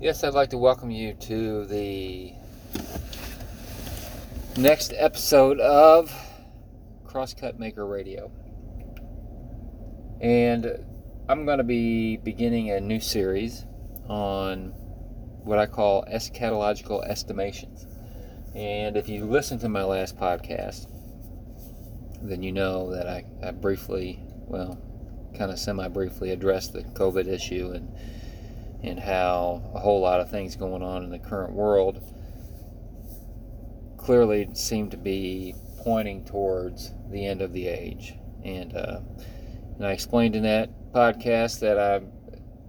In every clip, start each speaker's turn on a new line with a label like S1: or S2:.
S1: Yes, I'd like to welcome you to the next episode of Crosscut Maker Radio. And I'm going to be beginning a new series on what I call eschatological estimations. And if you listen to my last podcast, then you know that I, I briefly, well, kind of semi briefly addressed the COVID issue and and how a whole lot of things going on in the current world clearly seem to be pointing towards the end of the age. And, uh, and I explained in that podcast that I,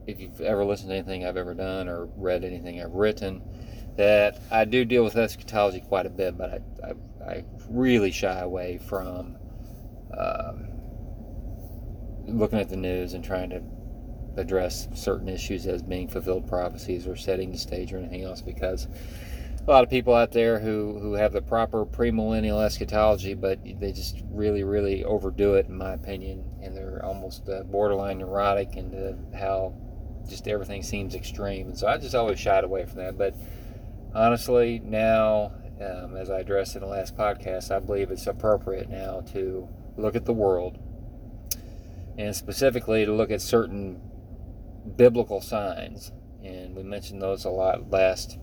S1: if you've ever listened to anything I've ever done or read anything I've written, that I do deal with eschatology quite a bit, but I, I, I really shy away from um, looking at the news and trying to address certain issues as being fulfilled prophecies or setting the stage or anything else because a lot of people out there who, who have the proper premillennial eschatology, but they just really, really overdo it, in my opinion, and they're almost uh, borderline neurotic into how just everything seems extreme. And so I just always shied away from that. But honestly, now, um, as I addressed in the last podcast, I believe it's appropriate now to look at the world and specifically to look at certain biblical signs, and we mentioned those a lot last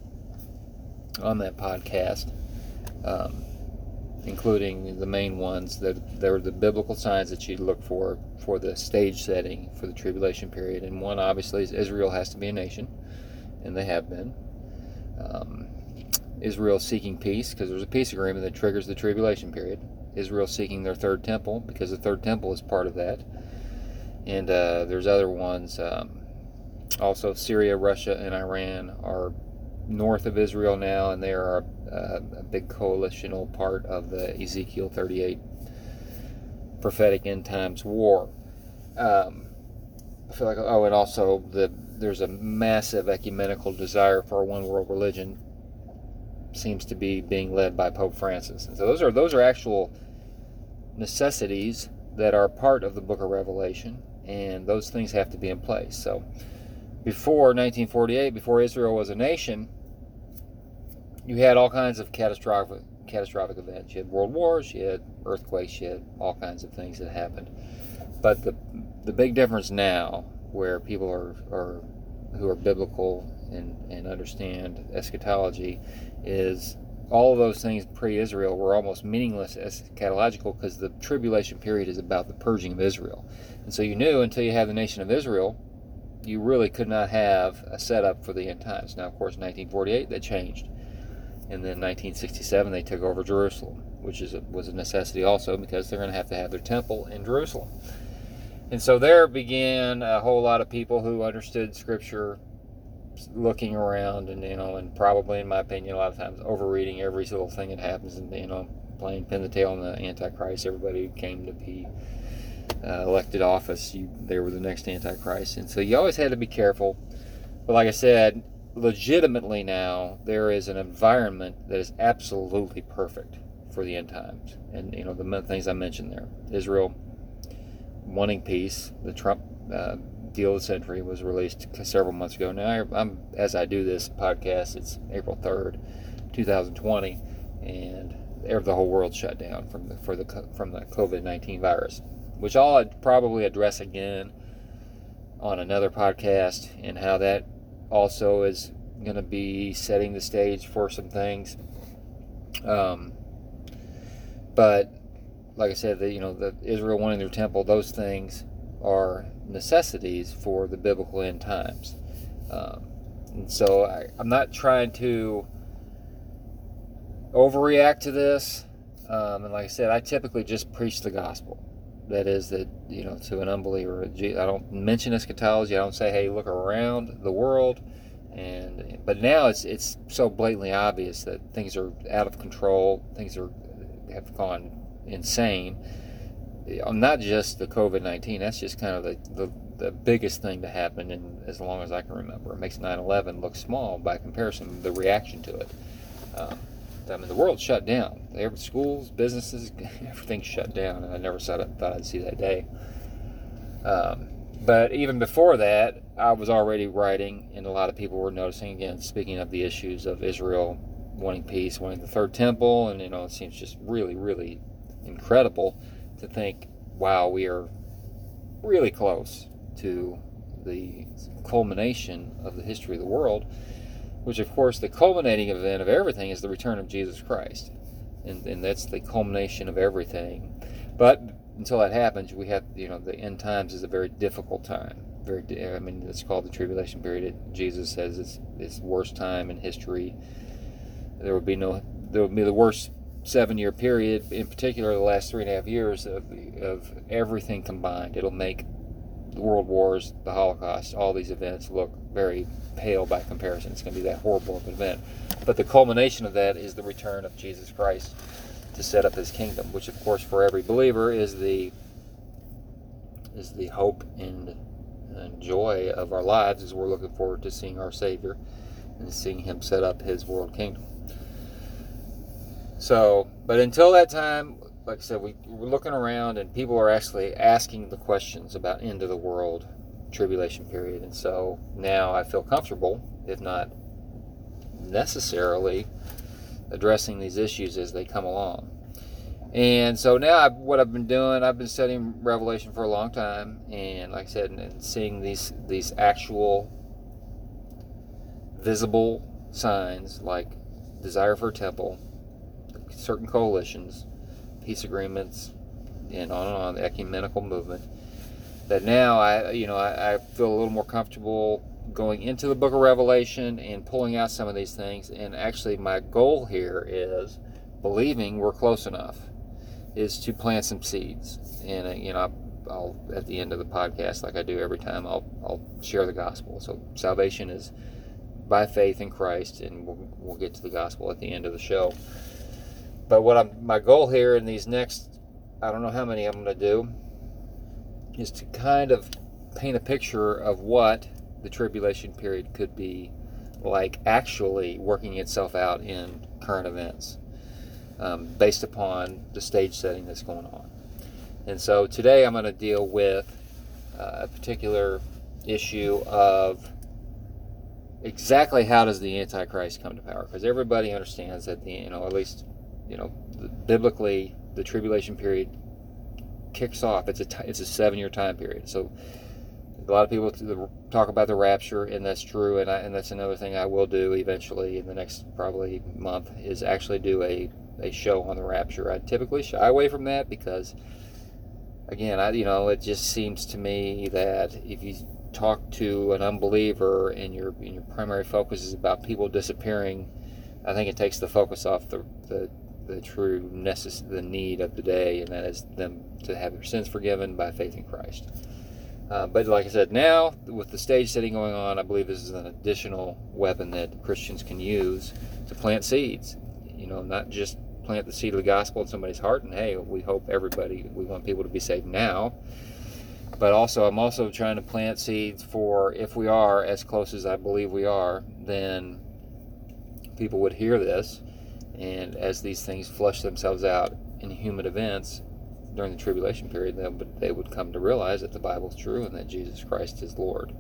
S1: on that podcast, um, including the main ones that there were the biblical signs that you'd look for for the stage setting for the tribulation period. And one obviously is Israel has to be a nation, and they have been. Um, Israel seeking peace because there's a peace agreement that triggers the tribulation period. Israel seeking their third temple because the third temple is part of that. And uh, there's other ones. Um, also, Syria, Russia, and Iran are north of Israel now, and they are a, a big coalitional part of the Ezekiel 38 prophetic end times war. Um, I feel like oh, and also the there's a massive ecumenical desire for a one world religion seems to be being led by Pope Francis, and so those are those are actual necessities that are part of the Book of Revelation, and those things have to be in place. So before 1948, before Israel was a nation, you had all kinds of catastrophic catastrophic events. You had world wars, you had earthquakes, you had all kinds of things that happened. But the the big difference now, where people are, are who are biblical and, and understand eschatology, is all of those things pre-Israel were almost meaningless eschatological because the tribulation period is about the purging of Israel. And so you knew until you had the nation of Israel, you really could not have a setup for the end times. Now, of course, 1948 that changed, and then 1967 they took over Jerusalem, which is a, was a necessity also because they're going to have to have their temple in Jerusalem. And so there began a whole lot of people who understood Scripture, looking around and you know, and probably, in my opinion, a lot of times overreading every little thing that happens, and you know, playing pin the tail on the Antichrist. Everybody came to be uh, elected office, you, they were the next Antichrist. And so you always had to be careful. But like I said, legitimately now, there is an environment that is absolutely perfect for the end times. And, you know, the things I mentioned there Israel wanting peace, the Trump uh, deal of the century was released several months ago. Now, I'm, as I do this podcast, it's April 3rd, 2020, and the whole world shut down from the, for the, from the COVID 19 virus which I'll probably address again on another podcast, and how that also is going to be setting the stage for some things. Um, but like I said, the, you know, the Israel wanting their temple, those things are necessities for the biblical end times. Um, and so I, I'm not trying to overreact to this. Um, and like I said, I typically just preach the gospel that is that you know to an unbeliever. I don't mention eschatology. I don't say hey look around the world. And but now it's it's so blatantly obvious that things are out of control. Things are have gone insane. Not just the covid-19 that's just kind of the, the, the biggest thing to happen in as long as i can remember. It makes 9-11 look small by comparison the reaction to it. Um, I mean, the world shut down. Every, schools, businesses, everything shut down, and I never thought, I'd see that day. Um, but even before that, I was already writing, and a lot of people were noticing again, speaking of the issues of Israel wanting peace, wanting the third temple, and you know, it seems just really, really incredible to think, wow, we are really close to the culmination of the history of the world, which, of course, the culminating event of everything is the return of Jesus Christ. And, and that's the culmination of everything. But until that happens, we have, you know, the end times is a very difficult time. Very, I mean, it's called the tribulation period. Jesus says it's it's worst time in history. There will be no, there will be the worst seven-year period, in particular, the last three and a half years of of everything combined. It'll make the world wars, the Holocaust, all these events look very pale by comparison. It's going to be that horrible of an event. But the culmination of that is the return of Jesus Christ to set up his kingdom, which of course for every believer is the is the hope and, and joy of our lives as we're looking forward to seeing our Savior and seeing him set up his world kingdom. So, but until that time, like I said, we, we're looking around and people are actually asking the questions about end of the world, tribulation period. And so now I feel comfortable, if not necessarily, addressing these issues as they come along. And so now I've, what I've been doing, I've been studying Revelation for a long time, and like I said, and seeing these these actual visible signs like desire for a temple, certain coalitions, peace agreements, and on and on, the ecumenical movement. That now I, you know, I, I feel a little more comfortable going into the book of Revelation and pulling out some of these things. And actually, my goal here is believing we're close enough is to plant some seeds. And, uh, you know, I'll, at the end of the podcast, like I do every time, I'll, I'll share the gospel. So salvation is by faith in Christ, and we'll, we'll get to the gospel at the end of the show. But what I'm, my goal here in these next, I don't know how many I'm going to do, is to kind of paint a picture of what the tribulation period could be like actually working itself out in current events um, based upon the stage setting that's going on. And so today I'm going to deal with uh, a particular issue of exactly how does the Antichrist come to power? Because everybody understands that the you know at least you know biblically the tribulation period kicks off. It's a t- it's a seven year time period. So a lot of people talk about the rapture, and that's true, and, I, and that's another thing I will do eventually in the next probably month is actually do a, a show on the rapture. I typically shy away from that because, again, I you know it just seems to me that if you talk to an unbeliever and your and your primary focus is about people disappearing, I think it takes the focus off the the, the true necess- the need of the day, and that is them to have their sins forgiven by faith in Christ. Uh, but like I said, now with the stage setting going on, I believe this is an additional weapon that Christians can use to plant seeds. You know, not just plant the seed of the gospel in somebody's heart, and hey, we hope everybody, we want people to be saved now. But also, I'm also trying to plant seeds for if we are as close as I believe we are, then people would hear this, and as these things flush themselves out in human events, during the tribulation period, they would come to realize that the Bible is true and that Jesus Christ is Lord.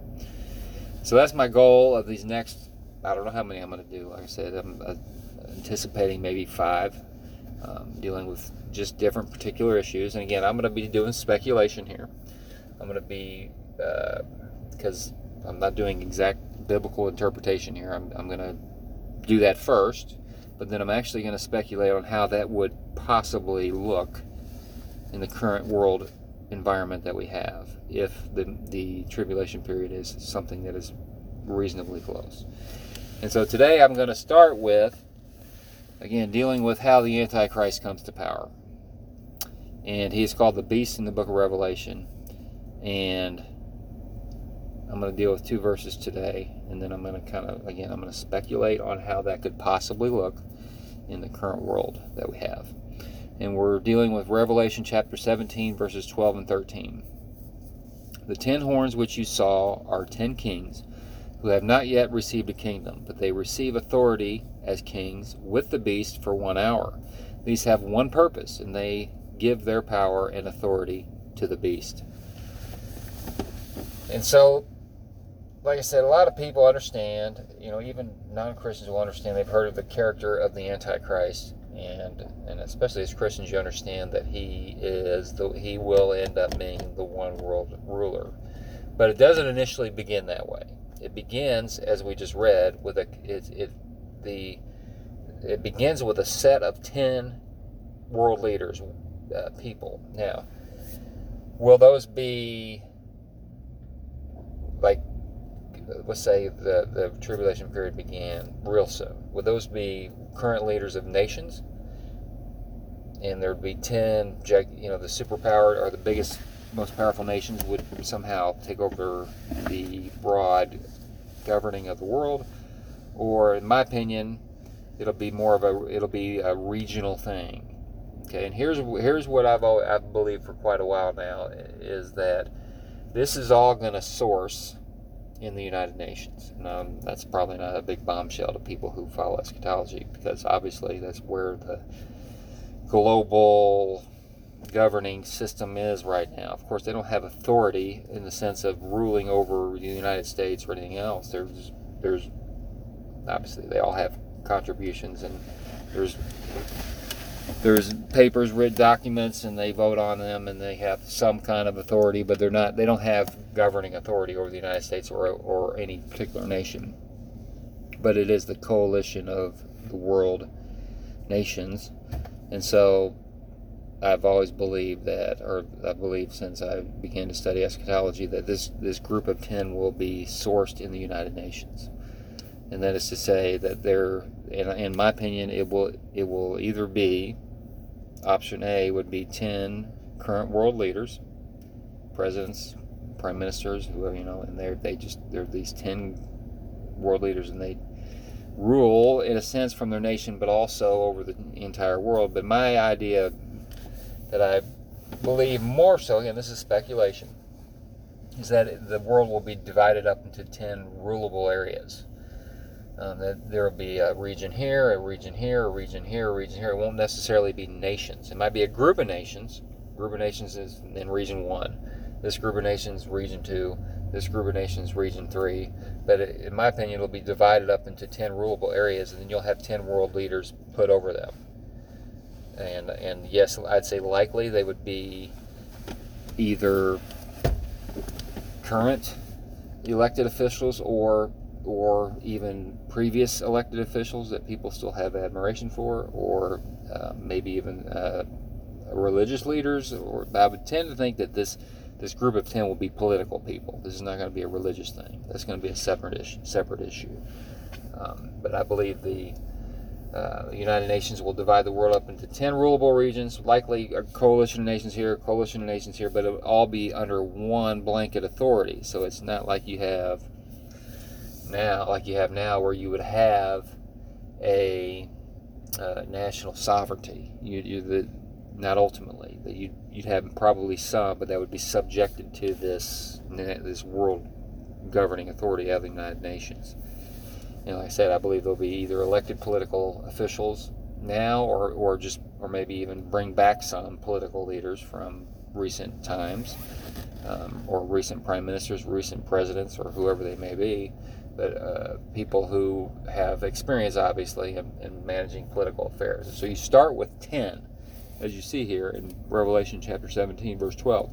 S1: So that's my goal of these next. I don't know how many I'm going to do. Like I said, I'm uh, anticipating maybe five, um, dealing with just different particular issues. And again, I'm going to be doing speculation here. I'm going to be because uh, I'm not doing exact biblical interpretation here. I'm, I'm going to do that first, but then I'm actually going to speculate on how that would possibly look in the current world environment that we have if the, the tribulation period is something that is reasonably close. And so today I'm going to start with, again, dealing with how the Antichrist comes to power. And he is called the beast in the book of Revelation. And I'm going to deal with two verses today. And then I'm going to kind of, again, I'm going to speculate on how that could possibly look in the current world that we have and we're dealing with Revelation chapter 17, verses 12 and 13. The ten horns which you saw are ten kings who have not yet received a kingdom, but they receive authority as kings with the beast for one hour. These have one purpose, and they give their power and authority to the beast. and so, like I said, a lot of people understand. You know, even non-Christians will understand. They've heard of the character of the Antichrist, and and especially as Christians, you understand that he is the he will end up being the one world ruler. But it doesn't initially begin that way. It begins, as we just read, with a it, it the it begins with a set of ten world leaders, uh, people. Now, will those be like let's say the, the tribulation period began real soon would those be current leaders of nations? And there'd be 10 you know the superpower or the biggest most powerful nations would somehow take over the broad governing of the world? Or in my opinion it'll be more of a it'll be a regional thing okay? And here's here's what I've I've believed for quite a while now is that this is all going to source in the United Nations. And um, that's probably not a big bombshell to people who follow eschatology because obviously that's where the global governing system is right now. Of course, they don't have authority in the sense of ruling over the United States or anything else. There's, there's obviously they all have contributions and there's there's papers, written documents, and they vote on them, and they have some kind of authority, but they're not. They don't have governing authority over the United States or or any particular nation. But it is the coalition of the world nations, and so I've always believed that, or I believe since I began to study eschatology, that this this group of ten will be sourced in the United Nations, and that is to say that they're, in, in my opinion, it will it will either be Option A would be 10 current world leaders, presidents, prime ministers, whoever, you know, and they're, they just, they're these 10 world leaders and they rule in a sense from their nation, but also over the entire world. But my idea that I believe more so, again, this is speculation, is that the world will be divided up into 10 rulable areas. Um, there will be a region here, a region here, a region here, a region here. It won't necessarily be nations. It might be a group of nations. Group of nations is in region one. This group of nations, region two. This group of nations, region three. But it, in my opinion, it'll be divided up into 10 rulable areas, and then you'll have 10 world leaders put over them. And, and yes, I'd say likely they would be either current elected officials or or even previous elected officials that people still have admiration for, or uh, maybe even uh, religious leaders. Or I would tend to think that this this group of ten will be political people. This is not going to be a religious thing. That's going to be a separate issue. Separate issue. Um, but I believe the uh, United Nations will divide the world up into 10 rulable regions, likely a coalition of nations here, coalition of nations here, but it'll all be under one blanket authority. So it's not like you have now, like you have now, where you would have a uh, national sovereignty. You, you the, not ultimately that you'd, you'd have probably some, but that would be subjected to this this world governing authority of the United Nations. And like I said, I believe there'll be either elected political officials now, or or just or maybe even bring back some political leaders from recent times, um, or recent prime ministers, recent presidents, or whoever they may be uh, people who have experience, obviously, in, in, managing political affairs. So you start with 10, as you see here in Revelation chapter 17, verse 12.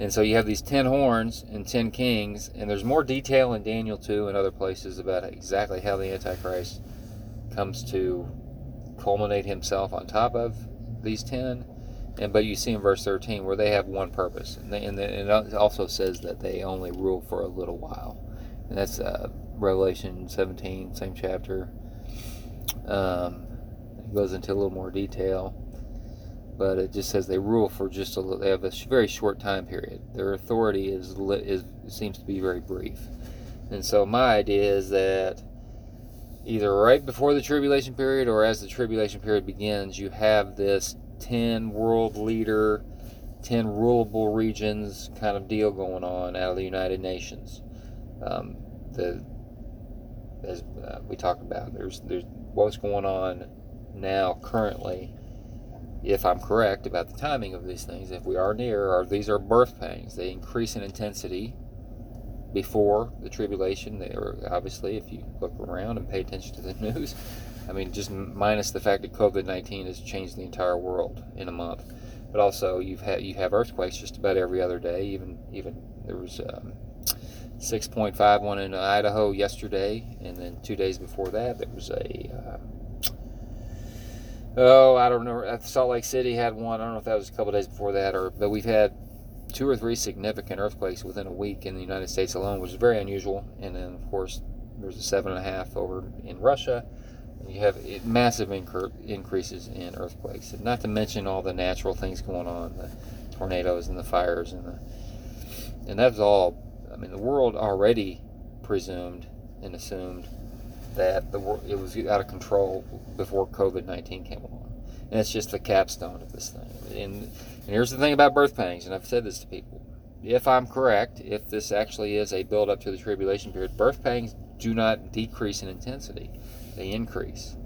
S1: And so you have these 10 horns and 10 kings, and there's more detail in Daniel 2 and other places about exactly how the Antichrist comes to culminate himself on top of these 10 and but you see in verse 13 where they have one purpose and, they, and, it also says that they only rule for a little while and that's uh, revelation 17 same chapter. Um, it goes into a little more detail but it just says they rule for just a little they have a very short time period. Their authority is, is seems to be very brief. And so my idea is that either right before the tribulation period or as the tribulation period begins you have this 10 world leader, 10 rulable regions kind of deal going on out of the United Nations. Um, the as uh, we talk about, there's there's what's going on now currently if I'm correct about the timing of these things, if we are near, or these are birth pains they increase in intensity before the tribulation. They are obviously, if you look around and pay attention to the news, I mean, just minus the fact that COVID 19 has changed the entire world in a month. But also, you've had you have earthquakes just about every other day. Even even there was um, 6.5 one in Idaho yesterday, and then two days before that there was a uh, oh I don't know Salt Lake City had one. I don't know if that was a couple days before that, or but we've had two or three significant earthquakes within a week in the United States alone, which is very unusual. And then of course there's a seven and a half over in Russia. You have massive increases in earthquakes, and not to mention all the natural things going on, the tornadoes and the fires and the and that's all I mean, the world already presumed and assumed that the world it was out of control before COVID nineteen came along, and it's just the capstone of this thing. And, and here's the thing about birth pangs, and I've said this to people: if I'm correct, if this actually is a build up to the tribulation period, birth pangs do not decrease in intensity; they increase.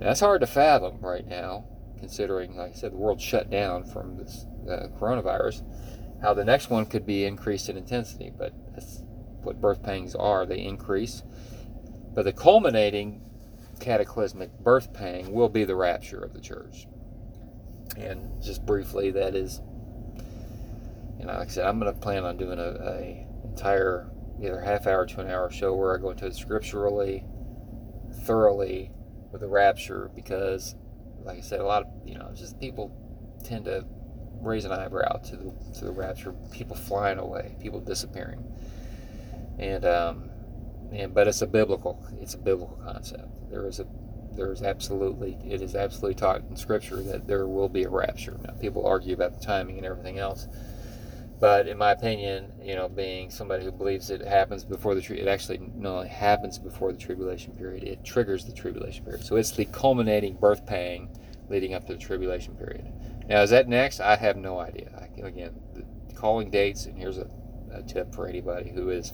S1: Now, that's hard to fathom right now, considering, like I said, the world shut down from this uh, coronavirus how the next one could be increased in intensity, but that's what birth pangs are. They increase. But the culminating cataclysmic birth pang will be the rapture of the church. And just briefly, that is, you know, like I said, I'm going to plan on doing a, a entire either half hour to an hour show where I go into it scripturally, thoroughly with the rapture because, like I said, a lot of you know, just people tend to raise an eyebrow to the to the rapture. People flying away, people disappearing, and um, and but it's a biblical it's a biblical concept. There is a there is absolutely it is absolutely taught in Scripture that there will be a rapture. Now people argue about the timing and everything else, but in my opinion, you know, being somebody who believes it happens before the it actually not only happens before the tribulation period, it triggers the tribulation period. So it's the culminating birth pang leading up to the tribulation period. Now, is that next? I have no idea. I, again, calling dates, and here's a, a tip for anybody who is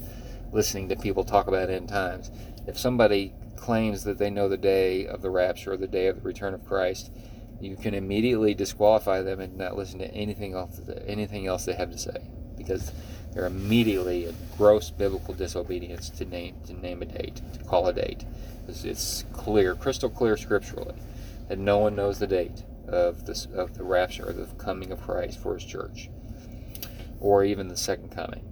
S1: listening to people talk about end times. If somebody claims that they know the day of the rapture or the day of the return of Christ, you can immediately disqualify them and not listen to anything else anything else they have to say because they're immediately a gross biblical disobedience to name to name a date to call a date it's, it's clear crystal clear scripturally that no one knows the date of this of the rapture or the coming of Christ for His church, or even the second coming.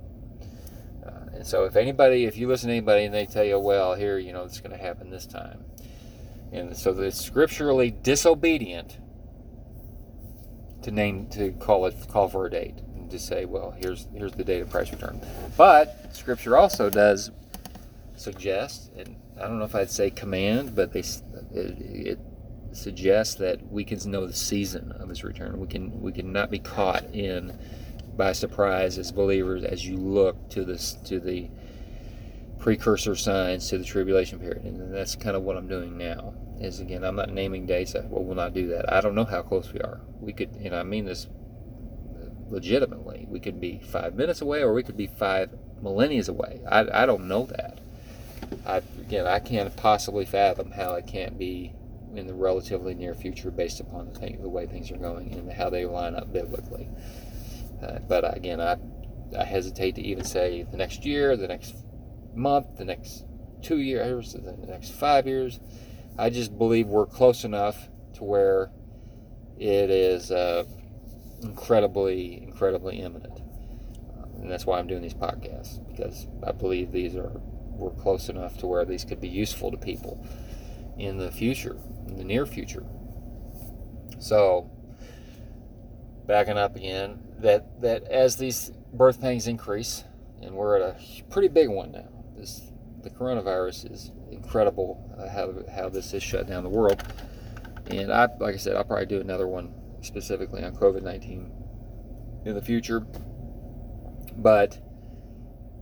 S1: And so, if anybody, if you listen to anybody and they tell you, well, here, you know, it's going to happen this time, and so it's scripturally disobedient to name to call it call for a date and to say, well, here's here's the date of Christ's return. But Scripture also does suggest, and I don't know if I'd say command, but they it, it suggests that we can know the season of his return. We can we can not be caught in by surprise as believers as you look to this to the precursor signs to the tribulation period. And that's kind of what I'm doing now. Is again, I'm not naming dates. I well, will not do that. I don't know how close we are. We could, and I mean this legitimately. We could be five minutes away, or we could be five millennia away. I, I don't know that. I again, I can't possibly fathom how it can't be in the relatively near future based upon the, thing, the way things are going and how they line up biblically. Uh, but again, I, I hesitate to even say the next year, the next month, the next two years, the next five years. I just believe we're close enough to where it is uh, incredibly, incredibly imminent. Uh, and that's why I'm doing these podcasts because I believe these are we're close enough to where these could be useful to people in the future in the near future. So, backing up again, that that as these birth pangs increase, and we're at a pretty big one now. This the coronavirus is incredible uh, how how this has shut down the world. And I, like I said, I'll probably do another one specifically on COVID nineteen in the future. But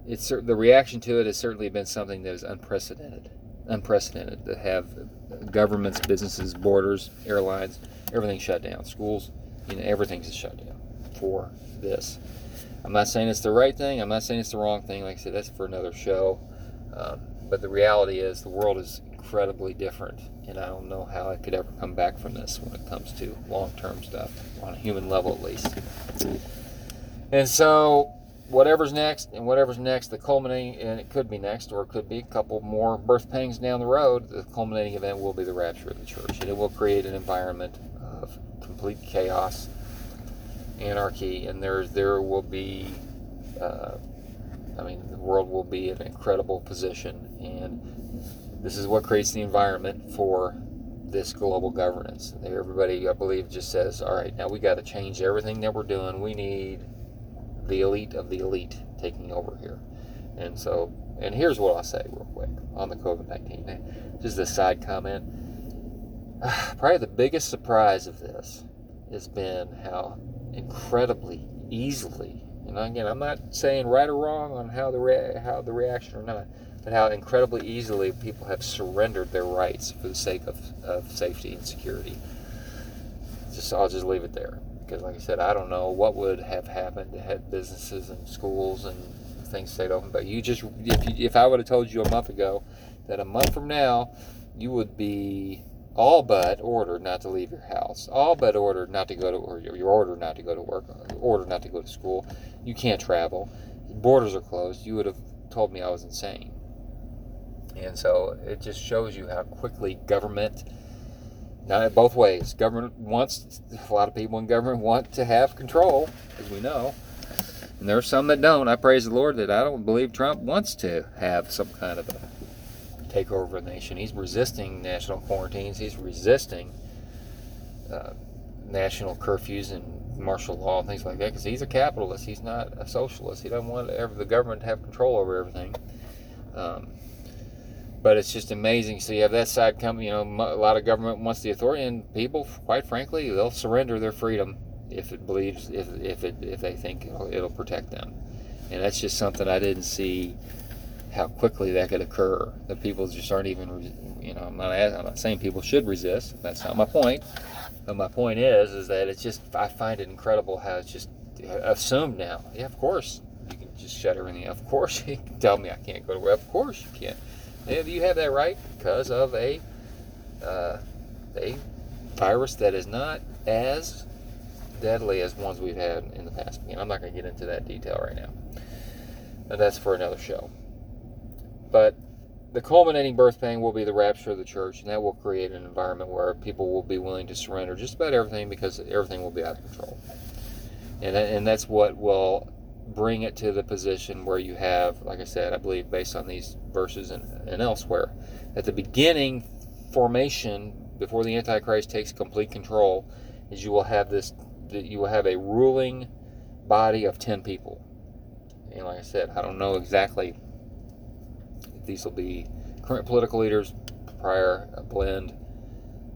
S1: it's the reaction to it has certainly been something that is unprecedented unprecedented to have governments, businesses, borders, airlines, everything shut down. Schools, you know, everything's a shutdown for this. I'm not saying it's the right thing. I'm not saying it's the wrong thing. Like I said, that's for another show. Um, but the reality is, the world is incredibly different. And I don't know how I could ever come back from this when it comes to long term stuff, on a human level at least. And so, whatever's next, and whatever's next, the culminating, and it could be next, or it could be a couple more birth pangs down the road, the culminating event will be the rapture of the church. And it will create an environment complete chaos, anarchy, and there, there will be. Uh, I mean, the world will be in an incredible position, and this is what creates the environment for this global governance. Everybody, I believe, just says, all right, now we got to change everything that we're doing. We need the elite of the elite taking over here. And so, and here's what I'll say real quick on the COVID 19. Just a side comment. Probably the biggest surprise of this has been how incredibly easily and again, I'm not saying right or wrong on how the rea- how the reaction or not, but how incredibly easily people have surrendered their rights for the sake of, of safety and security. Just I'll just leave it there because, like I said, I don't know what would have happened had businesses and schools and things stayed open. But you just if you, if I would have told you a month ago that a month from now you would be all but ordered not to leave your house, all but ordered not to go to, or you're ordered not to go to work, ordered not to go to school. You can't travel. Borders are closed. You would have told me I was insane. And so it just shows you how quickly government, now both ways, government wants, a lot of people in government want to have control, as we know. And there are some that don't. I praise the Lord that I don't believe Trump wants to have some kind of a take over the nation. He's resisting national quarantines. He's resisting uh, national curfews and martial law and things like that because he's a capitalist. He's not a socialist. He doesn't want ever, the government to have control over everything. Um, but it's just amazing. So you have that side coming. You know, a lot of government wants the authority, and people, quite frankly, they'll surrender their freedom if it believes if if it if they think it'll, it'll protect them. And that's just something I didn't see how quickly that could occur. That people just aren't even, you know, I'm not, I'm not saying people should resist. That's not my point. But my point is, is that it's just, I find it incredible how it's just assumed now. Yeah, of course, you can just shut her everything. Of course, you can tell me I can't go to work. Of course, you can't. If you have that right because of a uh, a virus that is not as deadly as ones we've had in the past. Again, I'm not going to get into that detail right now. And that's for another show. But the culminating birth pain will be the rapture of the church, and that will create an environment where people will be willing to surrender just about everything because everything will be out of control. And, and that's what will bring it to the position where you have, like I said, I believe based on these verses and, and elsewhere, at the beginning formation, before the Antichrist takes complete control, is you will have this, you will have a ruling body of 10 people. And like I said, I don't know exactly these will be current political leaders, prior a blend.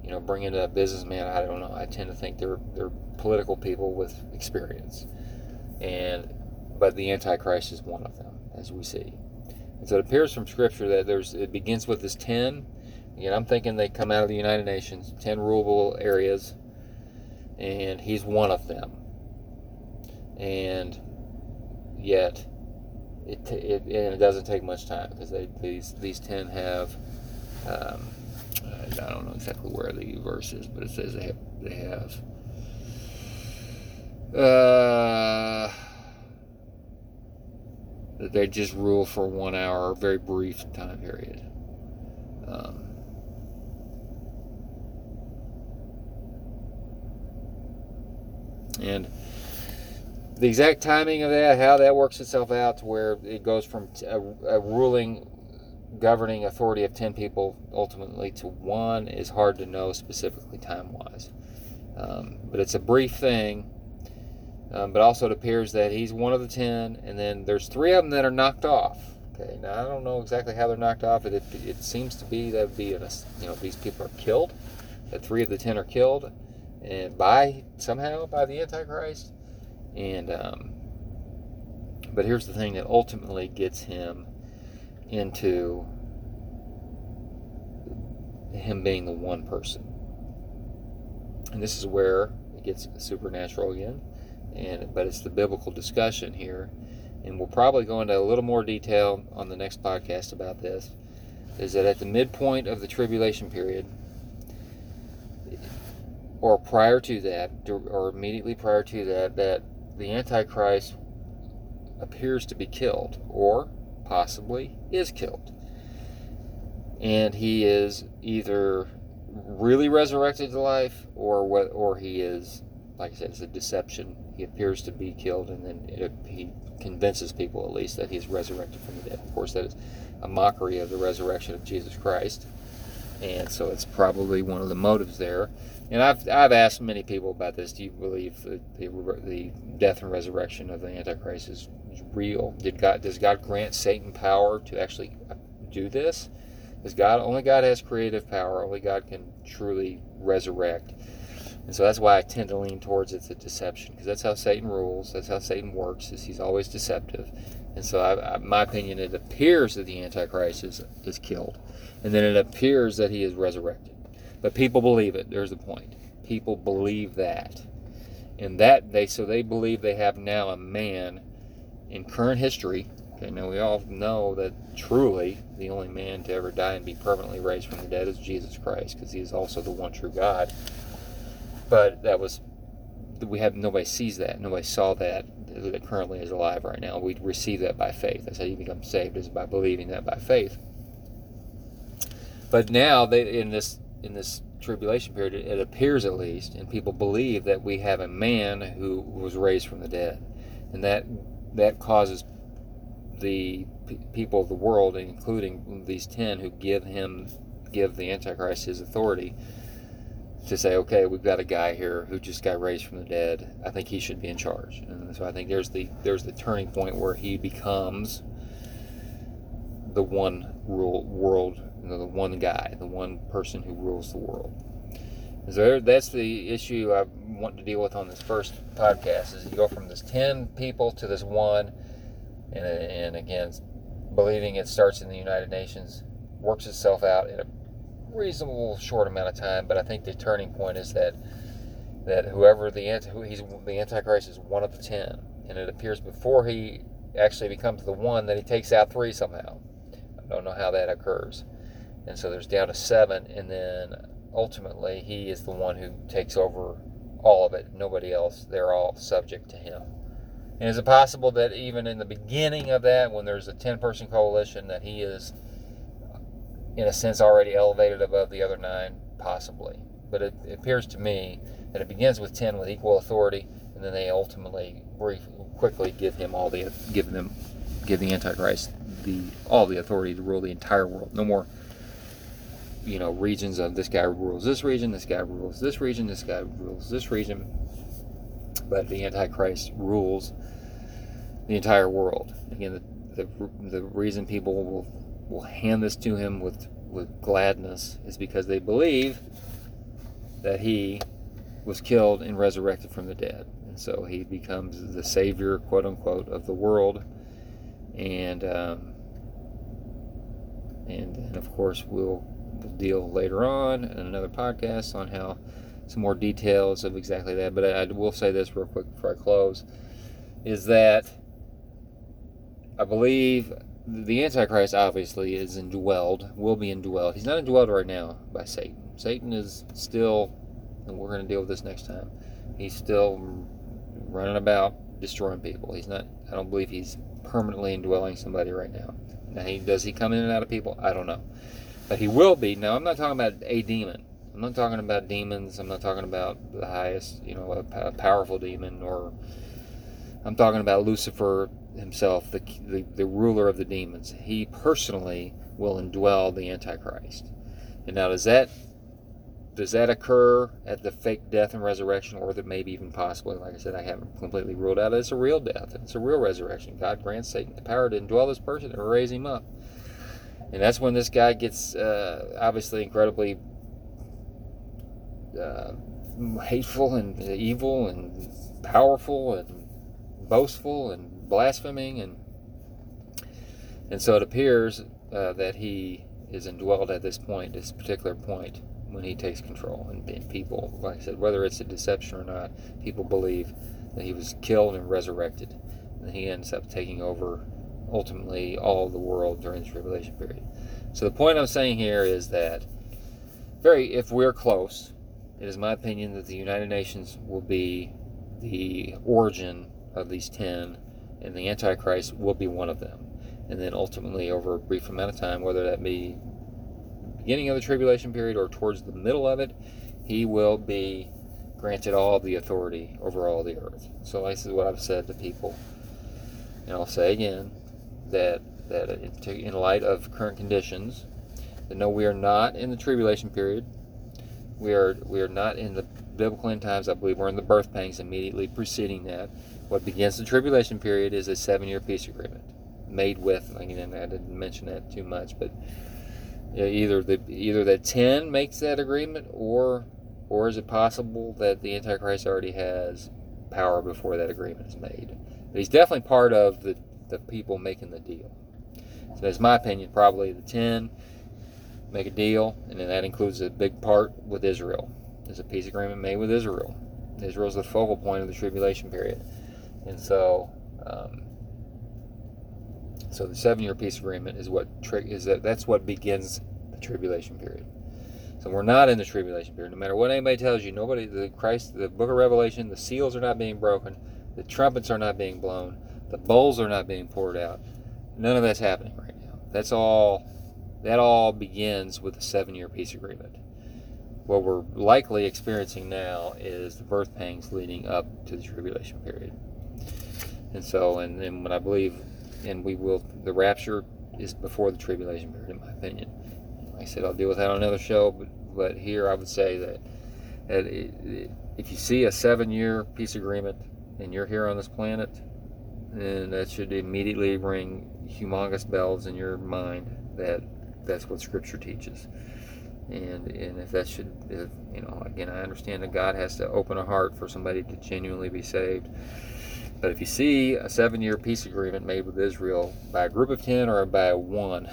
S1: You know, bring in a businessman. I don't know. I tend to think they're they're political people with experience, and but the Antichrist is one of them, as we see. And so it appears from Scripture that there's it begins with this ten. Again, I'm thinking they come out of the United Nations, ten rulable areas, and he's one of them. And yet it, it, and it doesn't take much time because these these ten have um, I don't know exactly where the verse is, but it says they have they have uh, they just rule for one hour, very brief time period. Um, and the exact timing of that, how that works itself out to where it goes from a, a ruling governing authority of 10 people ultimately to one is hard to know specifically time wise. Um, but it's a brief thing. Um, but also it appears that he's one of the 10, and then there's three of them that are knocked off. Okay, now I don't know exactly how they're knocked off. It, it, it seems to be that be you know these people are killed. That three of the 10 are killed, and by somehow by the Antichrist and um, but here's the thing that ultimately gets him into him being the one person. And this is where it gets supernatural again. And but it's the biblical discussion here. And we'll probably go into a little more detail on the next podcast about this. is that at the midpoint of the tribulation period, or prior to that, or immediately prior to that, that the Antichrist appears to be killed, or possibly is killed. And he is either really resurrected to life, or what, or he is, like I said, it's a deception. He appears to be killed, and then it, he convinces people, at least, that he's resurrected from the dead. Of course, that is a mockery of the resurrection of Jesus Christ, and so it's probably one of the motives there. And I've, I've asked many people about this. Do you believe the, the, death and resurrection of the Antichrist is, is real? Did God does God grant Satan power to actually uh, do this? Because God only God has creative power. Only God can truly resurrect. And so that's why I tend to lean towards it's a deception because that's how Satan rules. That's how Satan works. Is he's always deceptive. And so, I, I, my opinion, it appears that the Antichrist is, is killed, and then it appears that he is resurrected. But people believe it. There's the point. People believe that. And that they so they believe they have now a man in current history. Okay, now we all know that truly the only man to ever die and be permanently raised from the dead is Jesus Christ, because he is also the one true God. But that was we have nobody sees that, nobody saw that that currently is alive right now. We receive that by faith. That's how you become saved is by believing that by faith. But now they in this in this tribulation period, it appears at least, and people believe that we have a man who was raised from the dead, and that that causes the people of the world, including these ten who give him give the Antichrist his authority, to say, okay, we've got a guy here who just got raised from the dead. I think he should be in charge, and so I think there's the there's the turning point where he becomes the one rule world you know, the one guy, the one person who rules the world. So that's the issue I want to deal with on this first podcast. Is you go from this ten people to this one, and, and again, believing it starts in the United Nations, works itself out in a reasonable short amount of time. But I think the turning point is that that whoever the anti, who he's the Antichrist is one of the ten, and it appears before he actually becomes the one that he takes out three somehow. I don't know how that occurs and so there's down to seven, and then ultimately he is the one who takes over all of it. Nobody else. They're all subject to him. And is it possible that even in the beginning of that, when there's a 10 person coalition, that he is, in a sense, already elevated above the other nine? Possibly. But it, it appears to me that it begins with 10 with equal authority, and then they ultimately brief, quickly give him all the, give them, give the Antichrist the all the authority to rule the entire world. No more you know regions of this guy rules this region, this guy rules this region, this guy rules this region. But the Antichrist rules the entire world. Again, the, the, the reason people will, will hand this to him with, with gladness is because they believe that he was killed and resurrected from the dead. And so he becomes the savior, quote unquote, of the world. And, um, and, and of course, we'll deal later on in another podcast on how some more details of exactly that. But I, I will say this real quick before I close is that I believe the Antichrist obviously is indwelled, will be indwelled. He's not indwelled right now by Satan. Satan is still, and we're going to deal with this next time, he's still running about destroying people. He's not, I don't believe he's permanently indwelling somebody right now. Now, he, does he come in and out of people? I don't know. But he will be. Now, I'm not talking about a demon. I'm not talking about demons. I'm not talking about the highest, you know, a, a powerful demon, or I'm talking about Lucifer himself, the, the, the ruler of the demons. He personally will indwell the Antichrist. And now, does that does that occur at the fake death and resurrection, or that maybe even possibly, like I said, I haven't completely ruled out. It's a real death. It's a real resurrection. God grants Satan the power to indwell this person and raise him up and that's when this guy gets uh, obviously incredibly uh, hateful and evil and powerful and boastful and blaspheming and and so it appears uh, that he is indwelled at this point, this particular point, when he takes control. And, and people, like I said, whether it's a deception or not, people believe that he was killed and resurrected, and he ends up taking over ultimately all the world during this tribulation period. So the point I'm saying here is that very if we're close, it is my opinion that the United Nations will be the origin of these 10 and the antichrist will be one of them. And then ultimately over a brief amount of time whether that be beginning of the tribulation period or towards the middle of it, he will be granted all the authority over all the earth. So this is what I've said to people. And I'll say again that that in light of current conditions, that no, we are not in the tribulation period. We are we are not in the biblical end times. I believe we're in the birth pangs immediately preceding that. What begins the tribulation period is a seven-year peace agreement made with. I didn't mention that too much, but either the either that ten makes that agreement, or or is it possible that the Antichrist already has power before that agreement is made? But he's definitely part of the the people making the deal. So that's my opinion. Probably the ten make a deal, and then that includes a big part with Israel. There's a peace agreement made with Israel. Israel's the focal point of the tribulation period, and so. Um, so the seven-year peace agreement is what is that that's what begins the tribulation period. So we're not in the tribulation period. No matter what anybody tells you, nobody the Christ the book of Revelation, the seals are not being broken, the trumpets are not being blown, the bowls are not being poured out. None of that's happening right now. That's all that all begins with the seven-year peace agreement. What we're likely experiencing now is the birth pangs leading up to the tribulation period. And so, and, and when I believe and we will. The rapture is before the tribulation period, in my opinion. Like I said, I'll deal with that on another show, but but here I would say that, that it, it, if you see a seven-year peace agreement and you're here on this planet, then that should immediately ring humongous bells in your mind that that's what Scripture teaches. And and if that should, if, you know, again, I understand that God has to open a heart for somebody to genuinely be saved but if you see a seven year peace agreement made with Israel by a group of 10 or by one,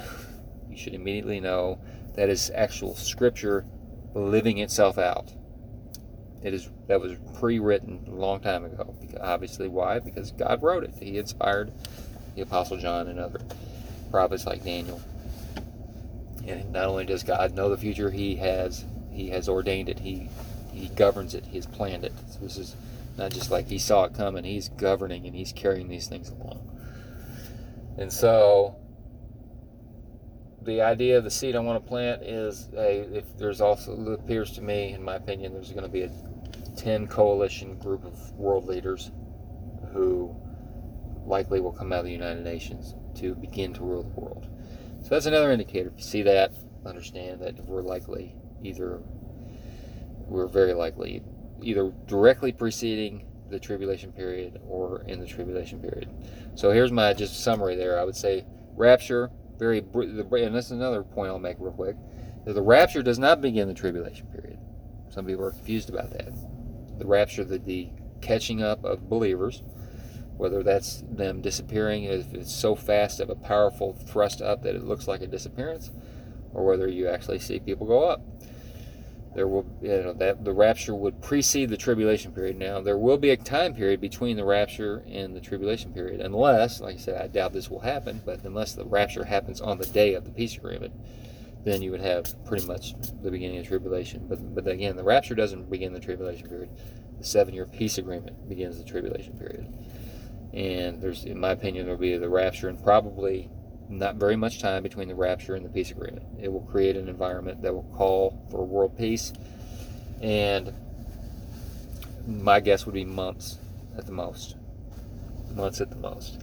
S1: you should immediately know that is actual scripture living itself out. It is that was pre-written a long time ago. Obviously, why? Because God wrote it. He inspired the Apostle John and other prophets like Daniel. And not only does God know the future, He has He has ordained it. He He governs it. He has planned it. So this is not just like he saw it coming, he's governing and he's carrying these things along. And so the idea of the seed I want to plant is a, if there's also, appears to me, in my opinion, there's going to be a 10 coalition group of world leaders who likely will come out of the United Nations to begin to rule the world. So that's another indicator. If you see that, understand that we're likely either, we're very likely either directly preceding the tribulation period or in the tribulation period. So here's my just summary there. I would say rapture, very, and that's another point I'll make real quick. The rapture does not begin the tribulation period. Some people are confused about that. The rapture, the, the catching up of believers, whether that's them disappearing, if it's so fast of a powerful thrust up that it looks like a disappearance, or whether you actually see people go up there will you know that the rapture would precede the tribulation period. Now there will be a time period between the rapture and the tribulation period unless like i said i doubt this will happen but unless the rapture happens on the day of the peace agreement then you would have pretty much the beginning of tribulation. But but again the rapture doesn't begin the tribulation period. The seven year peace agreement begins the tribulation period. And there's in my opinion there'll be the rapture and probably not very much time between the rapture and the peace agreement. It will create an environment that will call for world peace, and my guess would be months at the most. Months at the most,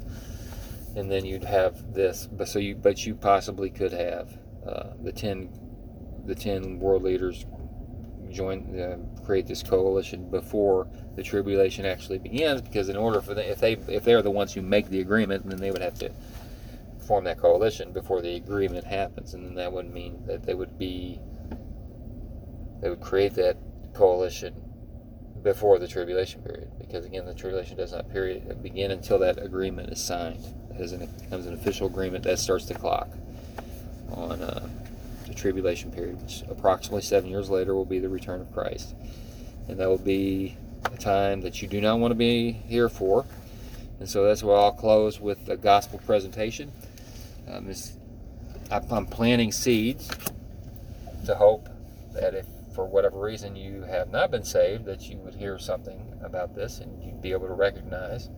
S1: and then you'd have this. But so you, but you possibly could have uh, the ten, the ten world leaders join, uh, create this coalition before the tribulation actually begins. Because in order for them, if they if they're the ones who make the agreement, then they would have to form that coalition before the agreement happens, and then that would mean that they would be they would create that coalition before the tribulation period, because again, the tribulation does not period begin until that agreement is signed. As it becomes an official agreement, that starts the clock on uh, the tribulation period, which approximately seven years later will be the return of Christ, and that will be a time that you do not want to be here for. And so that's where I'll close with the gospel presentation. Um, I'm planting seeds to hope that if for whatever reason you have not been saved, that you would hear something about this and you'd be able to recognize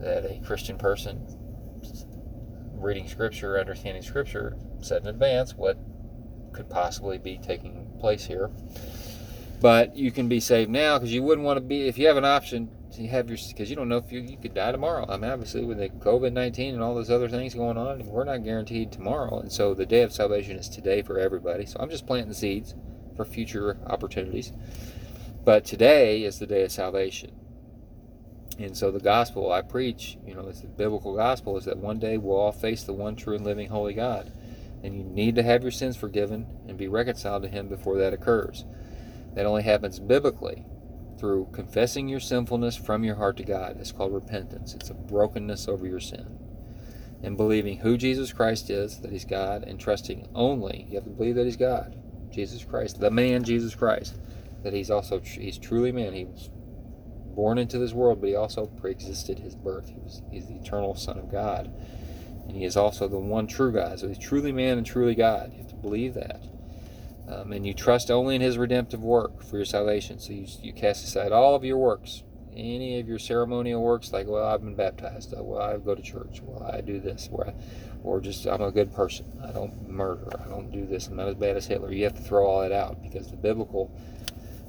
S1: that a Christian person reading Scripture, understanding Scripture, said in advance what could possibly be taking place here. But you can be saved now because you wouldn't want to be, if you have an option to have your, because you don't know if you, you could die tomorrow. I mean, obviously, with the COVID 19 and all those other things going on, we're not guaranteed tomorrow. And so the day of salvation is today for everybody. So I'm just planting seeds for future opportunities. But today is the day of salvation. And so the gospel I preach, you know, it's the biblical gospel is that one day we'll all face the one true and living holy God. And you need to have your sins forgiven and be reconciled to Him before that occurs. That only happens biblically through confessing your sinfulness from your heart to God. It's called repentance. It's a brokenness over your sin. And believing who Jesus Christ is, that He's God, and trusting only, you have to believe that He's God, Jesus Christ, the man Jesus Christ, that He's also, He's truly man. He was born into this world, but He also preexisted His birth. He was, He's the eternal Son of God. And He is also the one true God. So He's truly man and truly God. You have to believe that. Um, and you trust only in his redemptive work for your salvation. So you, you cast aside all of your works, any of your ceremonial works, like, well, I've been baptized, uh, well, I go to church, well, I do this, or, I, or just I'm a good person, I don't murder, I don't do this, I'm not as bad as Hitler. You have to throw all that out because the biblical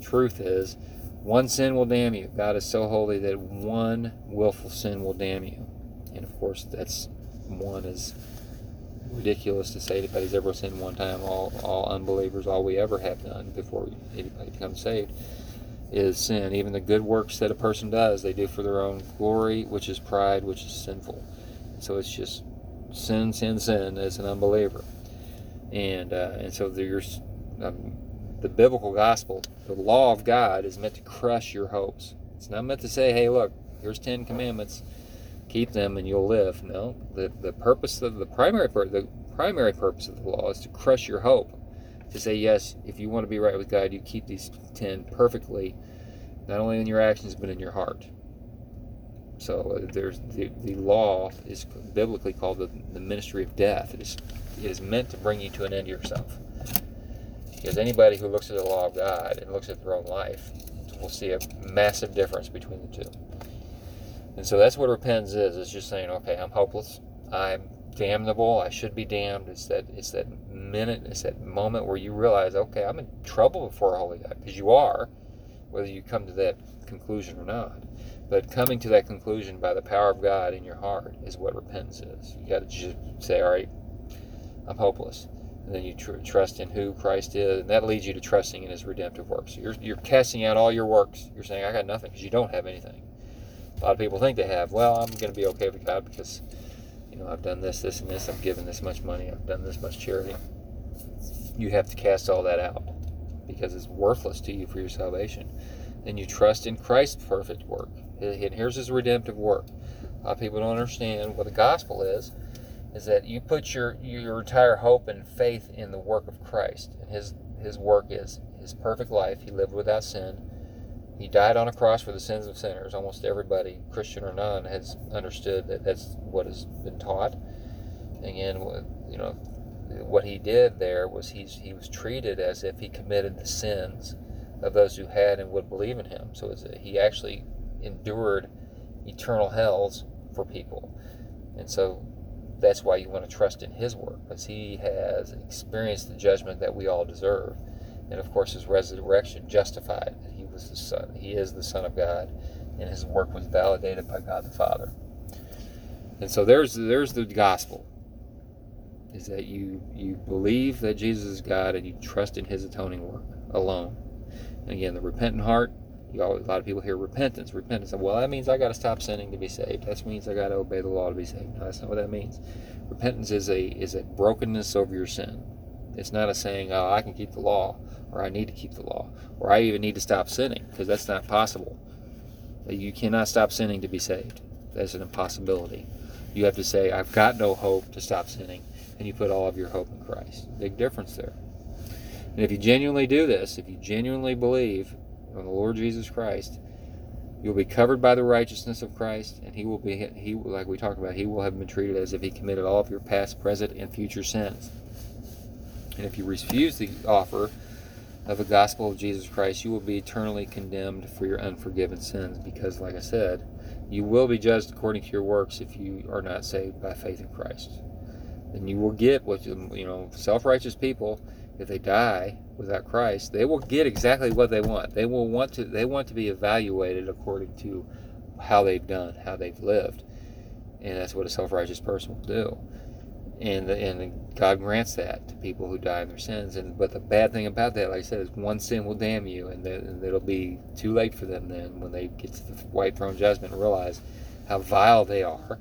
S1: truth is one sin will damn you. God is so holy that one willful sin will damn you. And of course, that's one is ridiculous to say anybody's ever sinned one time. All, all unbelievers, all we ever have done before anybody becomes saved is sin. Even the good works that a person does, they do for their own glory, which is pride, which is sinful. So it's just sin, sin, sin as an unbeliever. And uh, and so there's um, the biblical gospel, the law of God is meant to crush your hopes. It's not meant to say, hey, look, here's Ten Commandments keep them and you'll live. No, the, the purpose of the primary the primary purpose of the law is to crush your hope. To say yes, if you want to be right with God, you keep these ten perfectly, not only in your actions but in your heart. So uh, there's the, the law is biblically called the, the ministry of death. It is it is meant to bring you to an end yourself. Because anybody who looks at the law of God and looks at their own life will see a massive difference between the two. And so that's what repentance is. It's just saying, okay, I'm hopeless. I'm damnable. I should be damned. It's that it's that minute, it's that moment where you realize, okay, I'm in trouble before a holy God, because you are, whether you come to that conclusion or not. But coming to that conclusion by the power of God in your heart is what repentance is. You got to just say, all right, I'm hopeless. And then you tr- trust in who Christ is, and that leads you to trusting in His redemptive works. So you're, you're casting out all your works. You're saying, I got nothing, because you don't have anything. A lot of people think they have. Well, I'm going to be okay with God because, you know, I've done this, this, and this. I've given this much money. I've done this much charity. You have to cast all that out because it's worthless to you for your salvation. Then you trust in Christ's perfect work. And here's his redemptive work. A lot of people don't understand what the gospel is. Is that you put your your entire hope and faith in the work of Christ, and his his work is his perfect life. He lived without sin he died on a cross for the sins of sinners. Almost everybody, Christian or non, has understood that that's what has been taught. And again, you know, what he did there was he's, he was treated as if he committed the sins of those who had and would believe in him. So he actually endured eternal hells for people. And so that's why you want to trust in his work, because he has experienced the judgment that we all deserve. And of course, his resurrection justified the Son. He is the Son of God, and his work was validated by God the Father. And so there's there's the gospel. Is that you you believe that Jesus is God and you trust in his atoning work alone. And again, the repentant heart, you always, a lot of people hear repentance, repentance. Well, that means I got to stop sinning to be saved. That means I got to obey the law to be saved. No, that's not what that means. Repentance is a is a brokenness over your sin. It's not a saying, "Oh, I can keep the law," or "I need to keep the law," or "I even need to stop sinning," because that's not possible. You cannot stop sinning to be saved. That's an impossibility. You have to say, "I've got no hope to stop sinning," and you put all of your hope in Christ. Big difference there. And if you genuinely do this, if you genuinely believe on the Lord Jesus Christ, You'll be covered by the righteousness of Christ, and He will be He like we talked about. He will have been treated as if He committed all of your past, present, and future sins. And if you refuse the offer of the gospel of Jesus Christ, you will be eternally condemned for your unforgiven sins. Because, like I said, you will be judged according to your works if you are not saved by faith in Christ. Then you will get what you know. Self-righteous people, if they die without Christ, they will get exactly what they want. They will want to. They want to be evaluated according to how they've done, how they've lived, and that's what a self-righteous person will do and and God grants that to people who die in their sins. And but the bad thing about that, like I said, is one sin will damn you, and, and it'll be too late for them then when they get to the white throne judgment and realize how vile they are.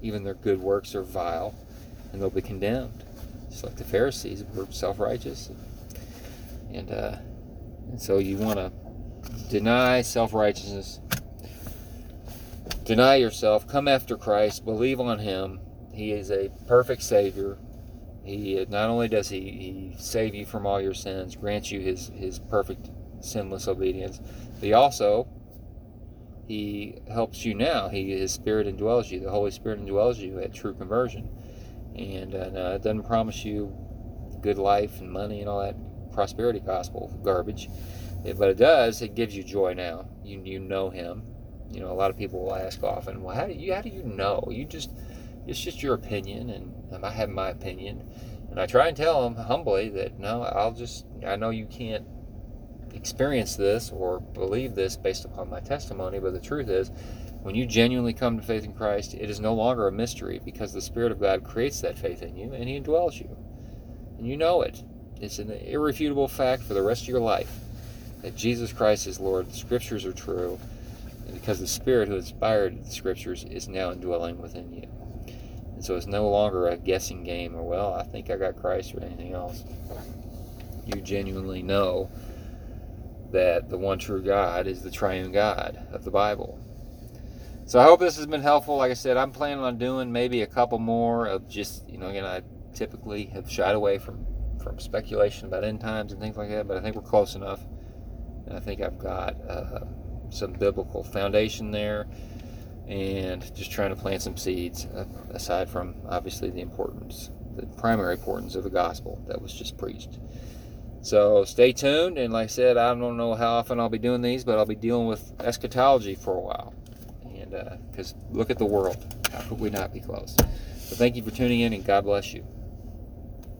S1: Even their good works are vile, and they'll be condemned. Just like the Pharisees were self-righteous, and uh, and so you want to deny self-righteousness. Deny yourself, come after Christ, believe on Him, he is a perfect Savior. He not only does he, he save you from all your sins, grants you his, his perfect sinless obedience, but he also he helps you now. He his spirit indwells you. The Holy Spirit indwells you at true conversion, and uh, it doesn't promise you good life and money and all that prosperity gospel garbage, but it does. It gives you joy now. You you know Him. You know a lot of people will ask often, well, how do you how do you know? You just it's just your opinion, and I have my opinion. And I try and tell them humbly that no, I'll just, I know you can't experience this or believe this based upon my testimony, but the truth is, when you genuinely come to faith in Christ, it is no longer a mystery because the Spirit of God creates that faith in you and He indwells you. And you know it. It's an irrefutable fact for the rest of your life that Jesus Christ is Lord. The Scriptures are true. Because the Spirit who inspired the Scriptures is now indwelling within you. And so it's no longer a guessing game or, well, I think I got Christ or anything else. You genuinely know that the one true God is the triune God of the Bible. So I hope this has been helpful. Like I said, I'm planning on doing maybe a couple more of just, you know, again, I typically have shied away from, from speculation about end times and things like that, but I think we're close enough. And I think I've got uh, some biblical foundation there and just trying to plant some seeds aside from obviously the importance the primary importance of the gospel that was just preached. So stay tuned and like i said i don't know how often i'll be doing these but i'll be dealing with eschatology for a while. And because uh, look at the world. How could we not be close? So thank you for tuning in and god bless you